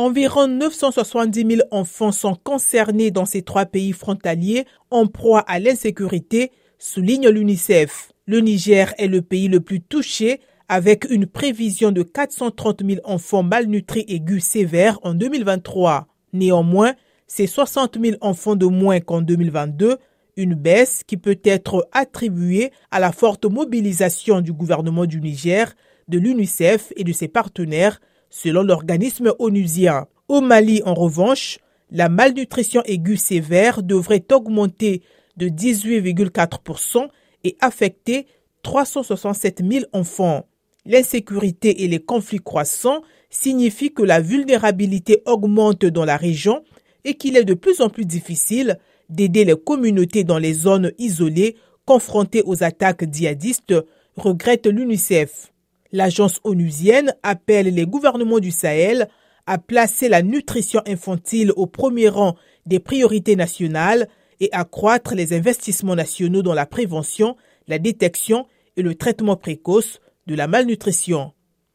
Environ 970 000 enfants sont concernés dans ces trois pays frontaliers en proie à l'insécurité, souligne l'UNICEF. Le Niger est le pays le plus touché avec une prévision de 430 000 enfants malnutris aigus sévères en 2023. Néanmoins, c'est 60 000 enfants de moins qu'en 2022, une baisse qui peut être attribuée à la forte mobilisation du gouvernement du Niger, de l'UNICEF et de ses partenaires selon l'organisme onusien. Au Mali, en revanche, la malnutrition aiguë sévère devrait augmenter de 18,4% et affecter 367 000 enfants. L'insécurité et les conflits croissants signifient que la vulnérabilité augmente dans la région et qu'il est de plus en plus difficile d'aider les communautés dans les zones isolées confrontées aux attaques djihadistes, regrette l'UNICEF. L'agence onusienne appelle les gouvernements du Sahel à placer la nutrition infantile au premier rang des priorités nationales et accroître les investissements nationaux dans la prévention, la détection et le traitement précoce de la malnutrition.